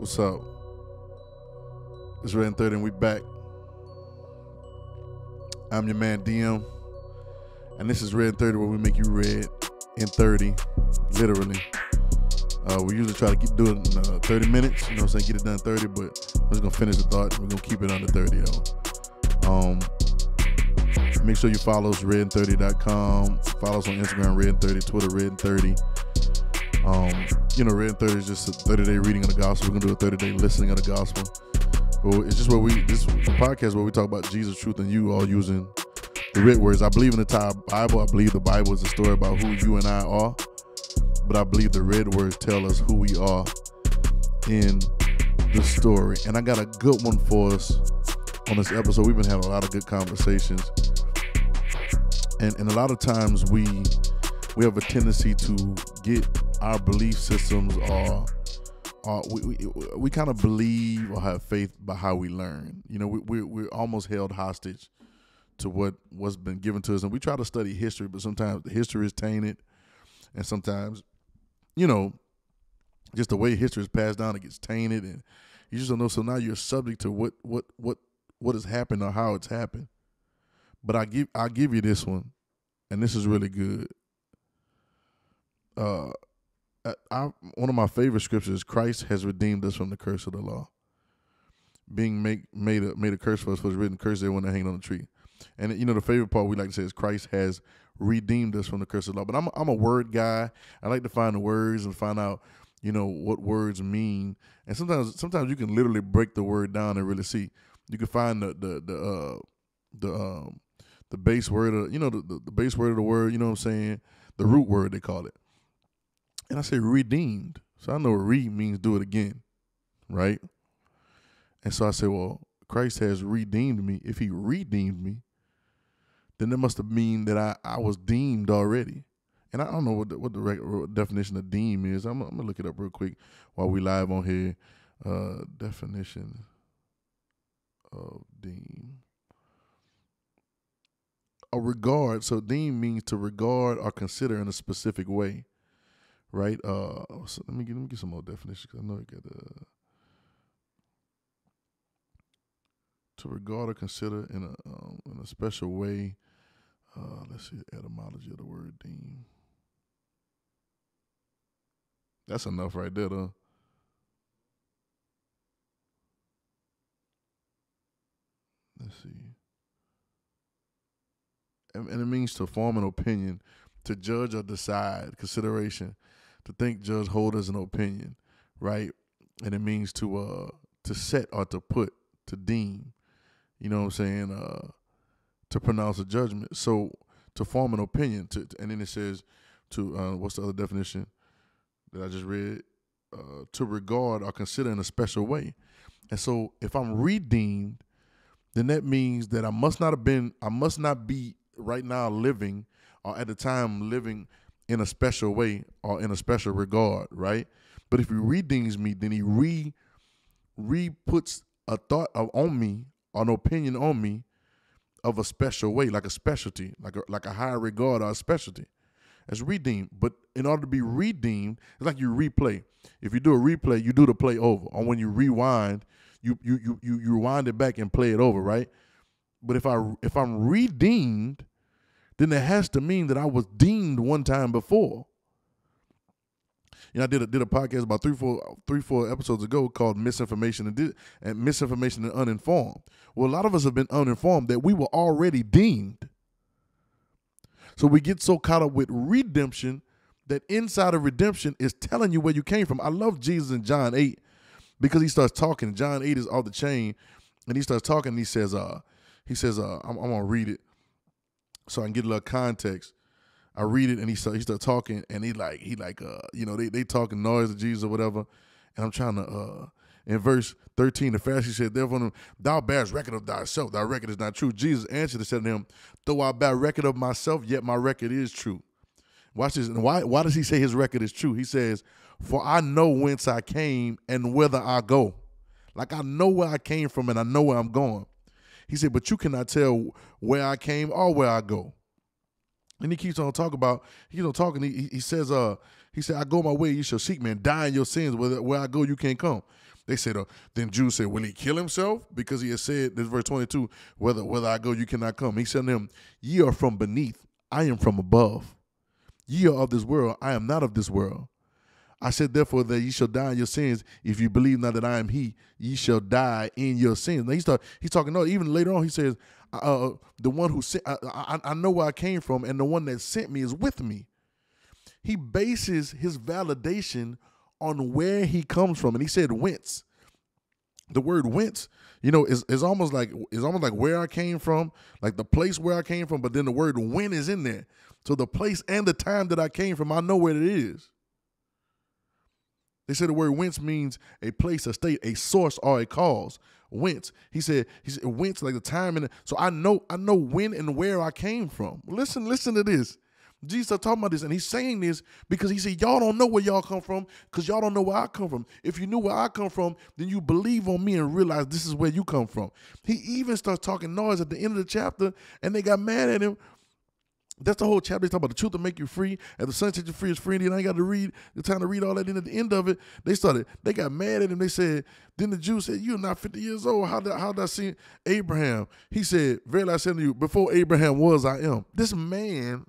What's up? It's Red in 30 and we back. I'm your man DM. And this is Red in 30 where we make you red in 30, literally. Uh, we usually try to keep doing uh, 30 minutes, you know what I'm saying? Get it done 30, but I'm just gonna finish the thought. We're gonna keep it under 30 though. Um, make sure you follow us, red30.com. Follow us on Instagram, red30, Twitter, red30. Um, you know, Red 30 is just a 30 day reading of the gospel. We're gonna do a 30 day listening of the gospel. But it's just where we this podcast where we talk about Jesus, truth, and you all using the written words. I believe in the entire Bible. I believe the Bible is a story about who you and I are. But I believe the red words tell us who we are in the story. And I got a good one for us on this episode. We've been having a lot of good conversations. And and a lot of times we we have a tendency to get our belief systems are uh, we, we, we kind of believe or have faith by how we learn. You know, we, we, we're almost held hostage to what what's been given to us, and we try to study history, but sometimes the history is tainted, and sometimes, you know, just the way history is passed down, it gets tainted, and you just don't know. So now you're subject to what what what what has happened or how it's happened. But I give I give you this one, and this is really good. Uh, I, one of my favorite scriptures is Christ has redeemed us from the curse of the law. Being make, made a made a curse for us was written curse they when they hanged on the tree. And you know the favorite part we like to say is Christ has redeemed us from the curse of the law. But I'm I'm a word guy. I like to find the words and find out you know what words mean. And sometimes sometimes you can literally break the word down and really see. You can find the the the uh, the um, the base word of you know the, the, the base word of the word. You know what I'm saying? The root word they call it. And I say redeemed. So I know re means do it again, right? And so I say, well, Christ has redeemed me. If he redeemed me, then that must have mean that I, I was deemed already. And I don't know what the, what the definition of deem is. I'm, I'm, gonna look it up real quick while we live on here. Uh, definition of deem. A regard. So deem means to regard or consider in a specific way right? Uh, so let me get let me get some more definitions because I know you got uh, to regard or consider in a um, in a special way. Uh, let's see the etymology of the word deem. That's enough right there, though. Let's see. And, and it means to form an opinion, to judge or decide, consideration, to think, judge, hold as an opinion, right? And it means to uh to set or to put, to deem. You know what I'm saying? Uh to pronounce a judgment. So to form an opinion to and then it says to uh what's the other definition that I just read? Uh to regard or consider in a special way. And so if I'm redeemed, then that means that I must not have been I must not be right now living or at the time living in a special way or in a special regard, right? But if he redeems me, then he re re puts a thought of, on me, an opinion on me of a special way, like a specialty, like a like a higher regard or a specialty. As redeemed. But in order to be redeemed, it's like you replay. If you do a replay, you do the play over. Or when you rewind, you you you you, you rewind it back and play it over, right? But if I if I'm redeemed, then it has to mean that I was deemed one time before. You know, I did a, did a podcast about three, four, three, four episodes ago called "Misinformation and, Di- and Misinformation and Uninformed." Well, a lot of us have been uninformed that we were already deemed. So we get so caught up with redemption that inside of redemption is telling you where you came from. I love Jesus in John eight because he starts talking. John eight is off the chain, and he starts talking. He says, "Uh, he says, uh, I'm, I'm gonna read it." so I can get a little context. I read it and he start he start talking and he like he like uh you know they they talking noise to Jesus or whatever, and I'm trying to uh in verse 13 the Pharisee said therefore thou bearest record of thyself thy record is not true. Jesus answered and said to him though I bear record of myself yet my record is true. Watch this and why why does he say his record is true? He says for I know whence I came and whither I go. Like I know where I came from and I know where I'm going. He said, but you cannot tell where I came or where I go. And he keeps on talking about, you know, talking. He, he says, uh, he said, I go my way, you shall seek me, and die in your sins. Where, where I go, you can't come. They said, uh, then Jude said, will he kill himself? Because he had said, this verse 22, whether, whether I go, you cannot come. He said to them, ye are from beneath, I am from above. Ye are of this world, I am not of this world. I said, therefore, that ye shall die in your sins. If you believe not that I am He, ye shall die in your sins. Now he's, talk, he's talking. No, even later on, he says, uh, uh, "The one who sent, I, I, I know where I came from, and the one that sent me is with me." He bases his validation on where he comes from, and he said, "Whence." The word "whence," you know, is is almost like is almost like where I came from, like the place where I came from. But then the word "when" is in there, so the place and the time that I came from, I know where it is. They said the word whence means a place, a state, a source, or a cause. Whence. He said, he said whence, like the time and so I know, I know when and where I came from. Listen, listen to this. Jesus talking about this, and he's saying this because he said, Y'all don't know where y'all come from, because y'all don't know where I come from. If you knew where I come from, then you believe on me and realize this is where you come from. He even starts talking noise at the end of the chapter, and they got mad at him that's the whole chapter. They talk about the truth will make you free, and the son set you free is free. And I got to read the time to read all that. And at the end of it, they started. They got mad at him. They said, then the Jews said, "You're not 50 years old. How did how did I see Abraham?" He said, "Verily I said to you, before Abraham was, I am." This man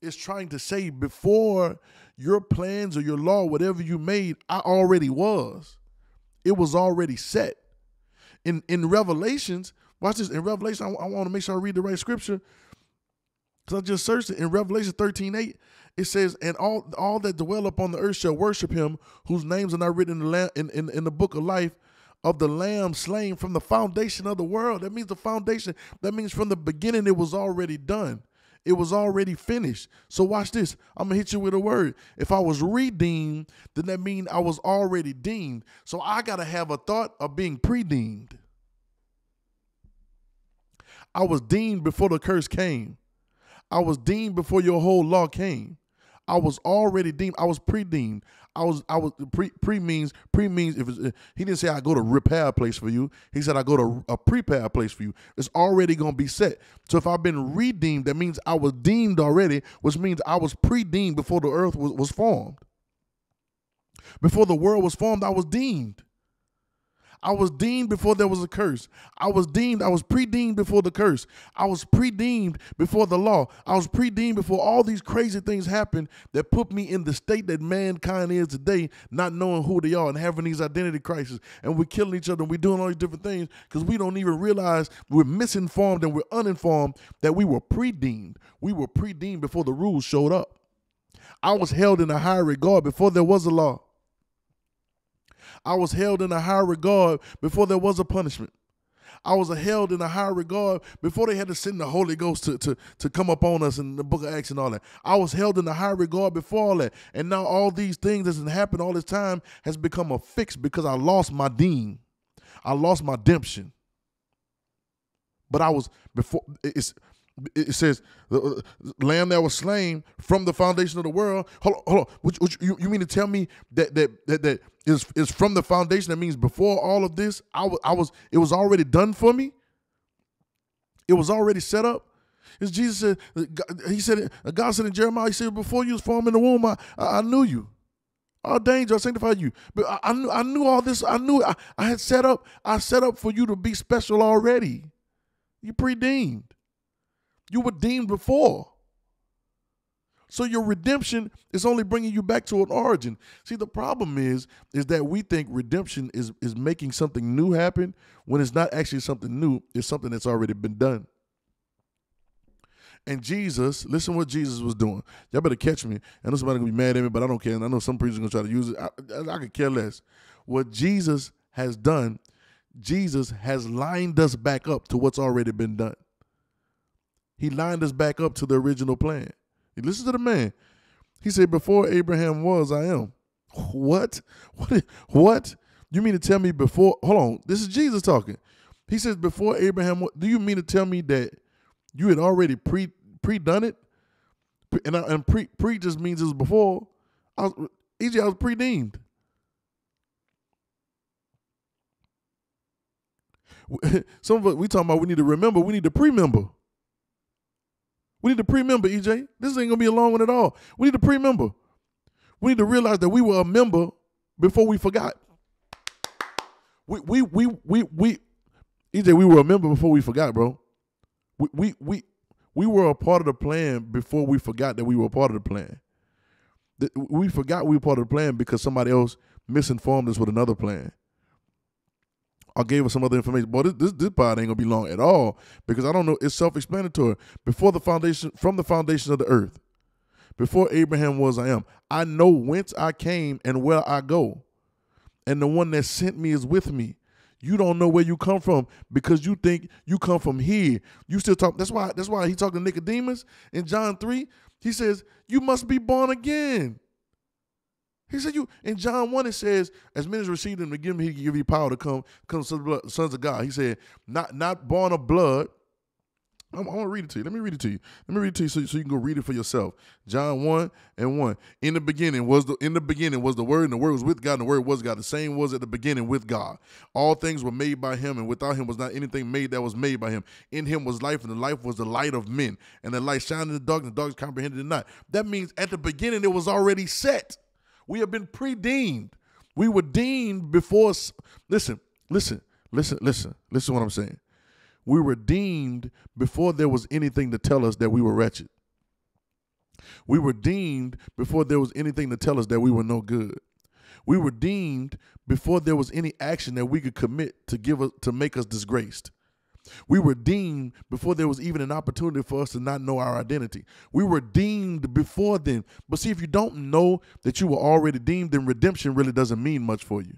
is trying to say, before your plans or your law, whatever you made, I already was. It was already set. In in Revelations, watch this. In Revelation, I, I want to make sure I read the right scripture. Because I just searched it in Revelation 13 8. It says, And all all that dwell upon the earth shall worship him, whose names are not written in the, in, in, in the book of life of the lamb slain from the foundation of the world. That means the foundation. That means from the beginning it was already done. It was already finished. So watch this. I'm gonna hit you with a word. If I was redeemed, then that means I was already deemed. So I gotta have a thought of being pre-deemed. I was deemed before the curse came. I was deemed before your whole law came. I was already deemed. I was pre-deemed. I was I was pre pre means pre means if eh, he didn't say I go to repair a place for you. He said I go to a prepare place for you. It's already gonna be set. So if I've been redeemed, that means I was deemed already, which means I was pre-deemed before the earth was, was formed. Before the world was formed, I was deemed. I was deemed before there was a curse. I was deemed, I was pre-deemed before the curse. I was pre-deemed before the law. I was pre-deemed before all these crazy things happened that put me in the state that mankind is today, not knowing who they are and having these identity crises. And we're killing each other and we're doing all these different things because we don't even realize we're misinformed and we're uninformed that we were pre-deemed. We were pre-deemed before the rules showed up. I was held in a high regard before there was a law. I was held in a high regard before there was a punishment. I was held in a high regard before they had to send the Holy Ghost to, to, to come upon us in the book of Acts and all that. I was held in a high regard before all that. And now all these things that's happened all this time has become a fix because I lost my dean. I lost my redemption. But I was before it's it says uh, the lamb that was slain from the foundation of the world. Hold on, hold on. Which, which, you, you mean to tell me that that that that is is from the foundation? That means before all of this, I was it was already done for me. It was already set up. As Jesus said, uh, he said, uh, God said in Jeremiah, he said, before you was formed in the womb, I, I knew you. All danger, I sanctified you. But I, I, knew I knew all this. I knew I, I had set up, I set up for you to be special already. You predeemed. You were deemed before. So your redemption is only bringing you back to an origin. See, the problem is, is that we think redemption is is making something new happen when it's not actually something new. It's something that's already been done. And Jesus, listen what Jesus was doing. Y'all better catch me. I know somebody gonna be mad at me, but I don't care. And I know some preachers gonna try to use it. I, I, I could care less. What Jesus has done, Jesus has lined us back up to what's already been done. He lined us back up to the original plan. He listened to the man. He said, Before Abraham was, I am. What? What? What? You mean to tell me before? Hold on. This is Jesus talking. He says, Before Abraham, do you mean to tell me that you had already pre pre done it? And, I, and pre pre just means it was before. I was, EJ, I was predeemed. Some of us we talking about we need to remember, we need to pre-member. We need to pre-member, EJ. This ain't gonna be a long one at all. We need to pre-member. We need to realize that we were a member before we forgot. We we we we we EJ, we were a member before we forgot, bro. We we we we were a part of the plan before we forgot that we were a part of the plan. We forgot we were part of the plan because somebody else misinformed us with another plan. I gave us some other information. Boy, this, this this ain't gonna be long at all because I don't know. It's self-explanatory. Before the foundation, from the foundation of the earth, before Abraham was, I am. I know whence I came and where I go, and the one that sent me is with me. You don't know where you come from because you think you come from here. You still talk. That's why. That's why he talked to Nicodemus in John three. He says, "You must be born again." He said, "You." In John one, it says, "As many as received him to give him, he give you power to come, come sons of God." He said, "Not not born of blood, I, I want to read it to you. Let me read it to you. Let me read it to you so, so you can go read it for yourself. John 1 and 1. In the beginning was the in the beginning was the word, and the word was with God, and the word was God. The same was at the beginning with God. All things were made by him, and without him was not anything made that was made by him. In him was life, and the life was the light of men. And the light shined in the darkness, and the darkness comprehended it not. That means at the beginning it was already set. We have been predeemed. We were deemed before. Listen, listen, listen, listen, listen to what I'm saying we were deemed before there was anything to tell us that we were wretched. We were deemed before there was anything to tell us that we were no good. We were deemed before there was any action that we could commit to give us to make us disgraced. We were deemed before there was even an opportunity for us to not know our identity. We were deemed before then. But see, if you don't know that you were already deemed, then redemption really doesn't mean much for you.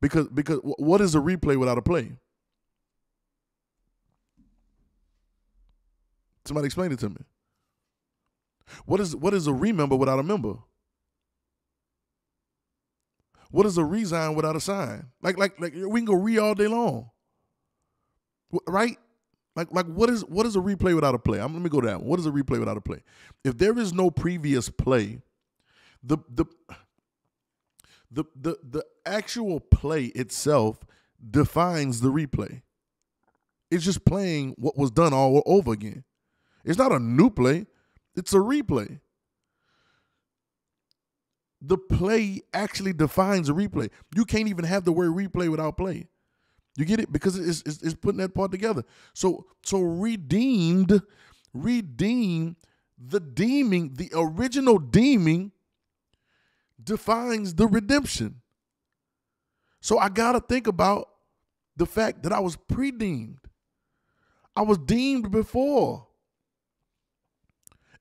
Because because what is a replay without a play? Somebody explain it to me. What is what is a remember without a member? What is a resign without a sign? Like like like we can go re all day long, right? Like like what is what is a replay without a play? I'm, let me go down. What is a replay without a play? If there is no previous play, the the the the the actual play itself defines the replay. It's just playing what was done all over again. It's not a new play, it's a replay. The play actually defines a replay. You can't even have the word replay without play. You get it? Because it's, it's, it's putting that part together. So so redeemed, redeem, the deeming, the original deeming defines the redemption. So I gotta think about the fact that I was pre-deemed. I was deemed before.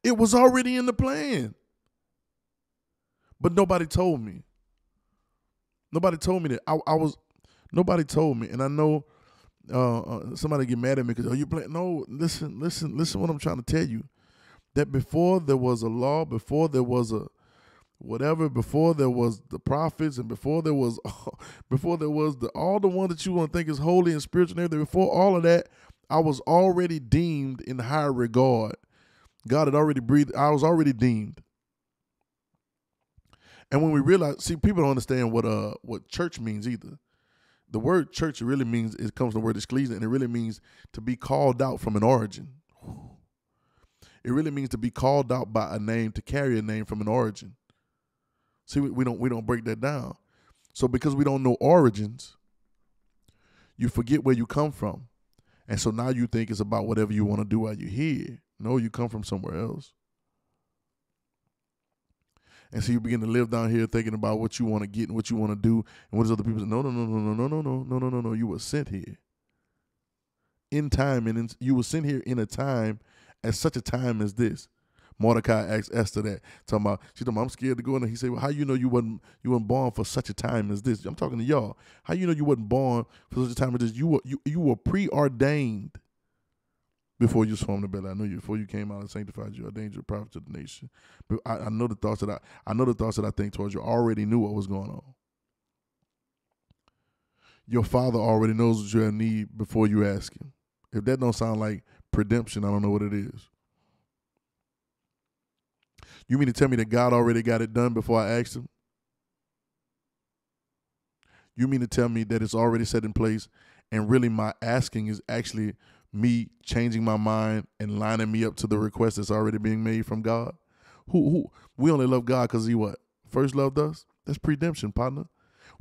It was already in the plan. But nobody told me. Nobody told me that. I, I was, nobody told me. And I know uh, uh, somebody get mad at me because, oh, you playing? No, listen, listen, listen what I'm trying to tell you. That before there was a law, before there was a whatever, before there was the prophets, and before there was, before there was the all the one that you want to think is holy and spiritual and everything, before all of that, I was already deemed in high regard God had already breathed, I was already deemed. And when we realize, see, people don't understand what uh what church means either. The word church really means it comes from the word ecclesia, and it really means to be called out from an origin. It really means to be called out by a name, to carry a name from an origin. See, we, don't we don't break that down. So because we don't know origins, you forget where you come from. And so now you think it's about whatever you want to do while you're here. No, you come from somewhere else. And so you begin to live down here thinking about what you want to get and what you want to do and what does other people say. No, no, no, no, no, no, no, no, no, no, no, no. You were sent here in time, and in, you were sent here in a time at such a time as this. Mordecai asked Esther that, talking about she told him, I'm scared to go in there. He said, Well, how you know you wasn't you weren't born for such a time as this? I'm talking to y'all. How you know you wasn't born for such a time as this? You were you, you were preordained before you formed the belly. I know you before you came out and sanctified you, a prophet to the nation. But I, I know the thoughts that I I know the thoughts that I think towards you. I already knew what was going on. Your father already knows what you need before you ask him. If that don't sound like redemption, I don't know what it is. You mean to tell me that God already got it done before I asked him? You mean to tell me that it's already set in place and really my asking is actually me changing my mind and lining me up to the request that's already being made from God? Who who we only love God because he what? First loved us? That's redemption, partner.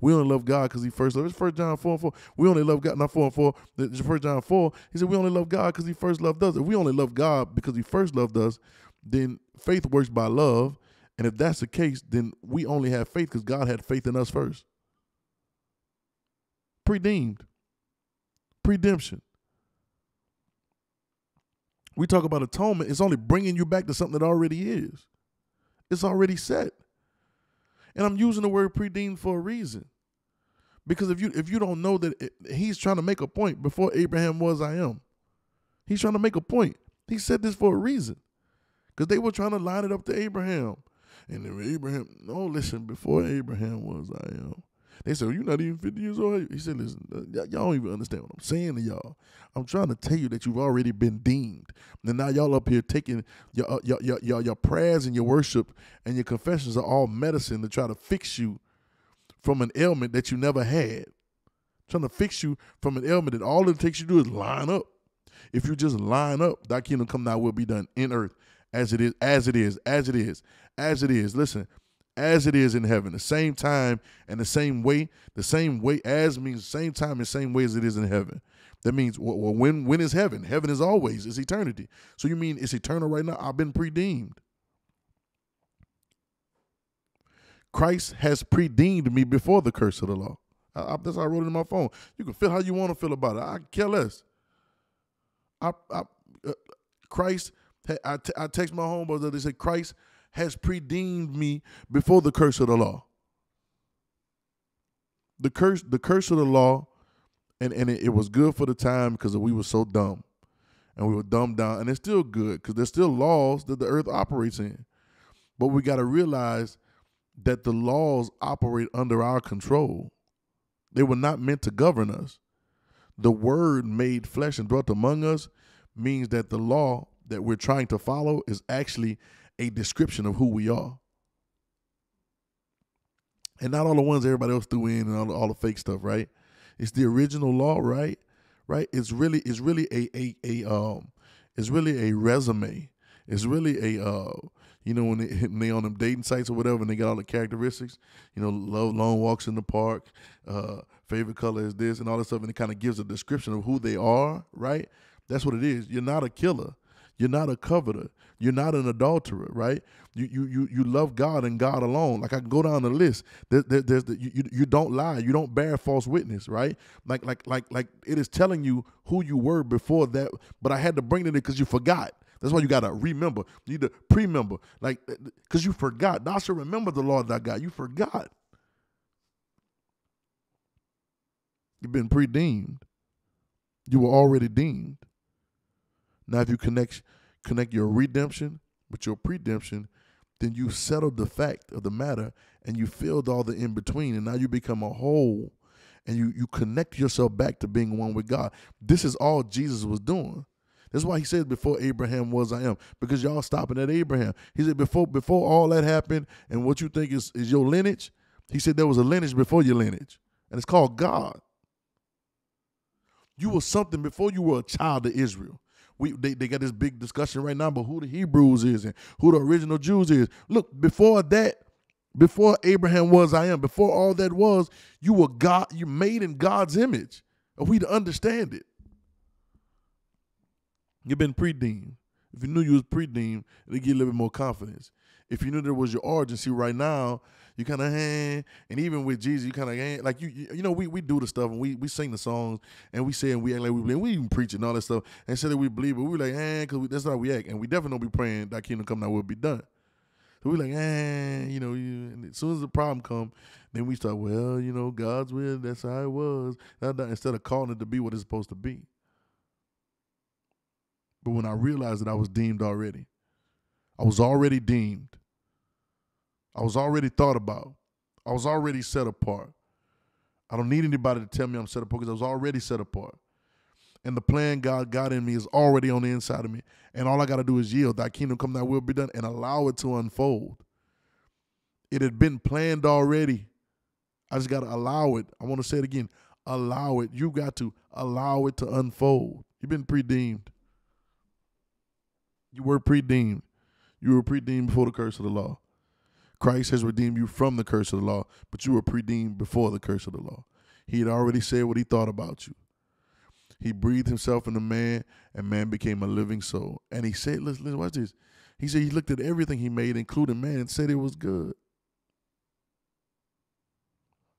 We only love God because He first loved. Us. It's First John four and four. We only love God. Not four and four. First John four. He said we only love God because He first loved us. If we only love God because He first loved us, then faith works by love. And if that's the case, then we only have faith because God had faith in us first. Predeemed. Redemption. We talk about atonement, it's only bringing you back to something that already is. It's already set. And I'm using the word predeemed for a reason. Because if you if you don't know that it, he's trying to make a point before Abraham was I am. He's trying to make a point. He said this for a reason. Because they were trying to line it up to Abraham. And Abraham, no, listen, before Abraham was I am. They said, well, You're not even 50 years old. He said, Listen, y- y'all don't even understand what I'm saying to y'all. I'm trying to tell you that you've already been deemed. And now y'all up here taking your, uh, your, your, your, your prayers and your worship and your confessions are all medicine to try to fix you from an ailment that you never had. Trying to fix you from an ailment that all it takes you to do is line up. If you just line up, thy kingdom come now will be done in earth as it is, as it is, as it is, as it is. Listen, as it is in heaven, the same time and the same way, the same way as means same time and same way as it is in heaven. That means well, when when is heaven? Heaven is always, it's eternity. So you mean it's eternal right now? I've been predeemed. Christ has predeemed me before the curse of the law. I, I, that's how I wrote it in my phone. You can feel how you want to feel about it. I care less. I, I uh, Christ. I, I text my homeboys. They said Christ has predeemed me before the curse of the law. The curse, the curse of the law, and, and it, it was good for the time because we were so dumb. And we were dumbed down. And it's still good because there's still laws that the earth operates in. But we got to realize that the laws operate under our control. They were not meant to govern us. The word made flesh and dwelt among us means that the law that we're trying to follow is actually a description of who we are. And not all the ones everybody else threw in and all the, all the fake stuff, right? It's the original law, right? Right? It's really it's really a a, a um it's really a resume. It's really a uh you know when they, when they on them dating sites or whatever and they got all the characteristics, you know, love long walks in the park, uh favorite color is this and all this stuff and it kind of gives a description of who they are, right? That's what it is. You're not a killer. You're not a coveter. You're not an adulterer, right? You you you you love God and God alone. Like I can go down the list. There, there, there's the, you, you don't lie. You don't bear false witness, right? Like like like like it is telling you who you were before that. But I had to bring it in because you forgot. That's why you gotta remember. You need to pre-member, like uh, because you forgot. Thou shalt remember the law that God. You forgot. You've been pre-deemed. You were already deemed. Now, if you connect connect your redemption with your predemption, then you settled the fact of the matter and you filled all the in between, and now you become a whole and you you connect yourself back to being one with God. This is all Jesus was doing. That's why he said before Abraham was I am, because y'all stopping at Abraham. He said before before all that happened and what you think is, is your lineage, he said there was a lineage before your lineage, and it's called God. You were something before you were a child of Israel. We they, they got this big discussion right now about who the Hebrews is and who the original Jews is. Look, before that, before Abraham was I am, before all that was, you were God, you made in God's image. Are we to understand it? You've been predeemed. If you knew you was predeemed, it'll give you a little bit more confidence. If you knew there was your see right now, you kind of and even with Jesus, you kind of like you, you know we we do the stuff and we we sing the songs and we say and we act like we believe, we even preach and all that stuff and say that we believe, but we like eh, because that's how we act and we definitely don't be praying that kingdom come that will be done. So we like eh, you know, you, as soon as the problem come, then we start well, you know, God's will, that's how it was. Instead of calling it to be what it's supposed to be. But when I realized that I was deemed already, I was already deemed. I was already thought about. I was already set apart. I don't need anybody to tell me I'm set apart because I was already set apart. And the plan God got in me is already on the inside of me. And all I got to do is yield. Thy kingdom come, thy will be done, and allow it to unfold. It had been planned already. I just got to allow it. I want to say it again. Allow it. You got to allow it to unfold. You've been predeemed. You were predeemed. You were predeemed before the curse of the law. Christ has redeemed you from the curse of the law, but you were redeemed before the curse of the law. He had already said what he thought about you. He breathed himself into man, and man became a living soul. And he said, listen, listen, watch this. He said he looked at everything he made, including man, and said it was good.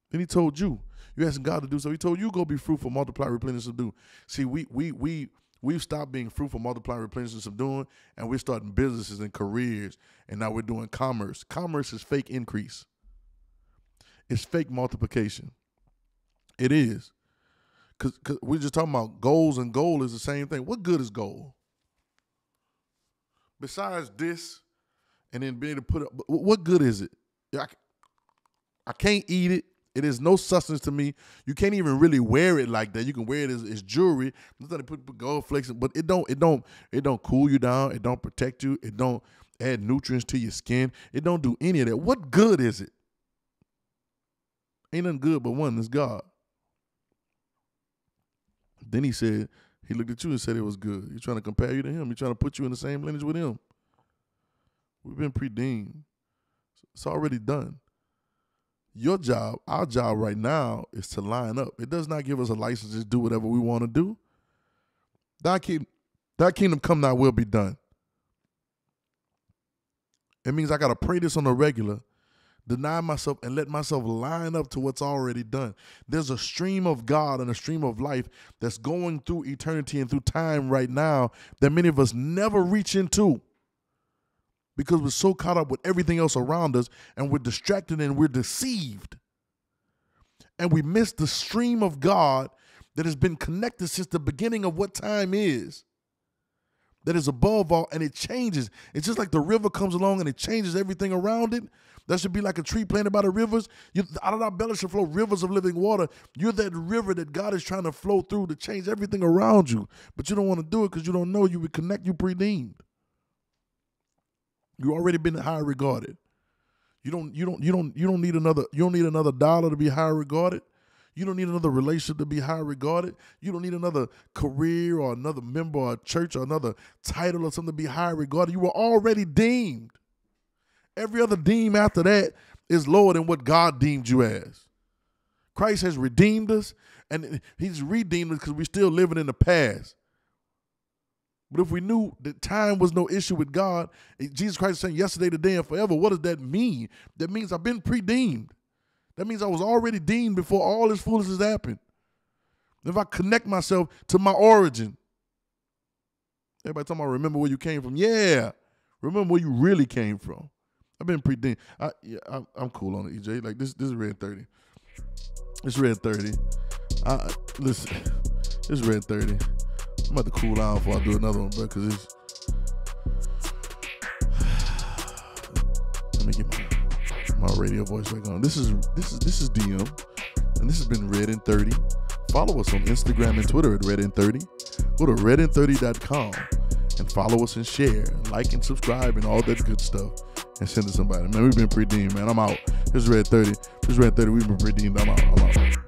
Then he told you, you asking God to do so. He told you go be fruitful, multiply, replenish, subdue. See, we we we we've stopped being fruitful, multiplying, replenish, and subduing, and we're starting businesses and careers, and now we're doing commerce. Commerce is fake increase. It's fake multiplication. It is. Cause, Cause, we're just talking about goals, and goal is the same thing. What good is goal? Besides this, and then being able to put up, what good is it? I, I can't eat it. It is no substance to me. You can't even really wear it like that. You can wear it as, as jewelry. They put, put gold flakes, but it don't it don't it don't cool you down. It don't protect you. It don't add nutrients to your skin. It don't do any of that. What good is it? Ain't nothing good but one. Is God. Then he said he looked at you and said it was good. He's trying to compare you to him. He's trying to put you in the same lineage with him. We've been predeemed. It's already done. Your job, our job right now, is to line up. It does not give us a license to do whatever we want to do. That kingdom, kingdom come, that will be done. It means I gotta pray this on the regular, deny myself, and let myself line up to what's already done. There's a stream of God and a stream of life that's going through eternity and through time right now that many of us never reach into because we're so caught up with everything else around us and we're distracted and we're deceived. And we miss the stream of God that has been connected since the beginning of what time is. That is above all, and it changes. It's just like the river comes along and it changes everything around it. That should be like a tree planted by the rivers. You, out of our belly should flow rivers of living water. You're that river that God is trying to flow through to change everything around you. But you don't want to do it because you don't know you would connect, you predeemed. You already been high regarded. You don't you don't you don't you don't need another you don't need another dollar to be high regarded. You don't need another relationship to be high regarded. You don't need another career or another member or church or another title or something to be high regarded. You were already deemed. Every other deem after that is lower than what God deemed you as. Christ has redeemed us, and He's redeemed us because we're still living in the past. But if we knew that time was no issue with God, eh, Jesus Christ is saying yesterday, today, and forever, what does that mean? That means I've been predeemed. That means I was already deemed before all this foolishness happened. If I connect myself to my origin, everybody talking about remember where you came from. Yeah, remember where you really came from. I've been predeemed. I, yeah, I, I'm cool on it, EJ. Like this, this is red thirty. It's red thirty. I, listen, it's red thirty. I'm about to cool down before I do another one, bro, because it's. Let me get my, my radio voice back on. This is this is this is DM, and this has been Red in 30. Follow us on Instagram and Twitter at Red in 30. Go to redin30.com and follow us and share, like and subscribe, and all that good stuff. And send it to somebody. Man, we've been redeemed, man. I'm out. This is Red 30. This is Red 30. We've been redeemed. I'm out. I'm out.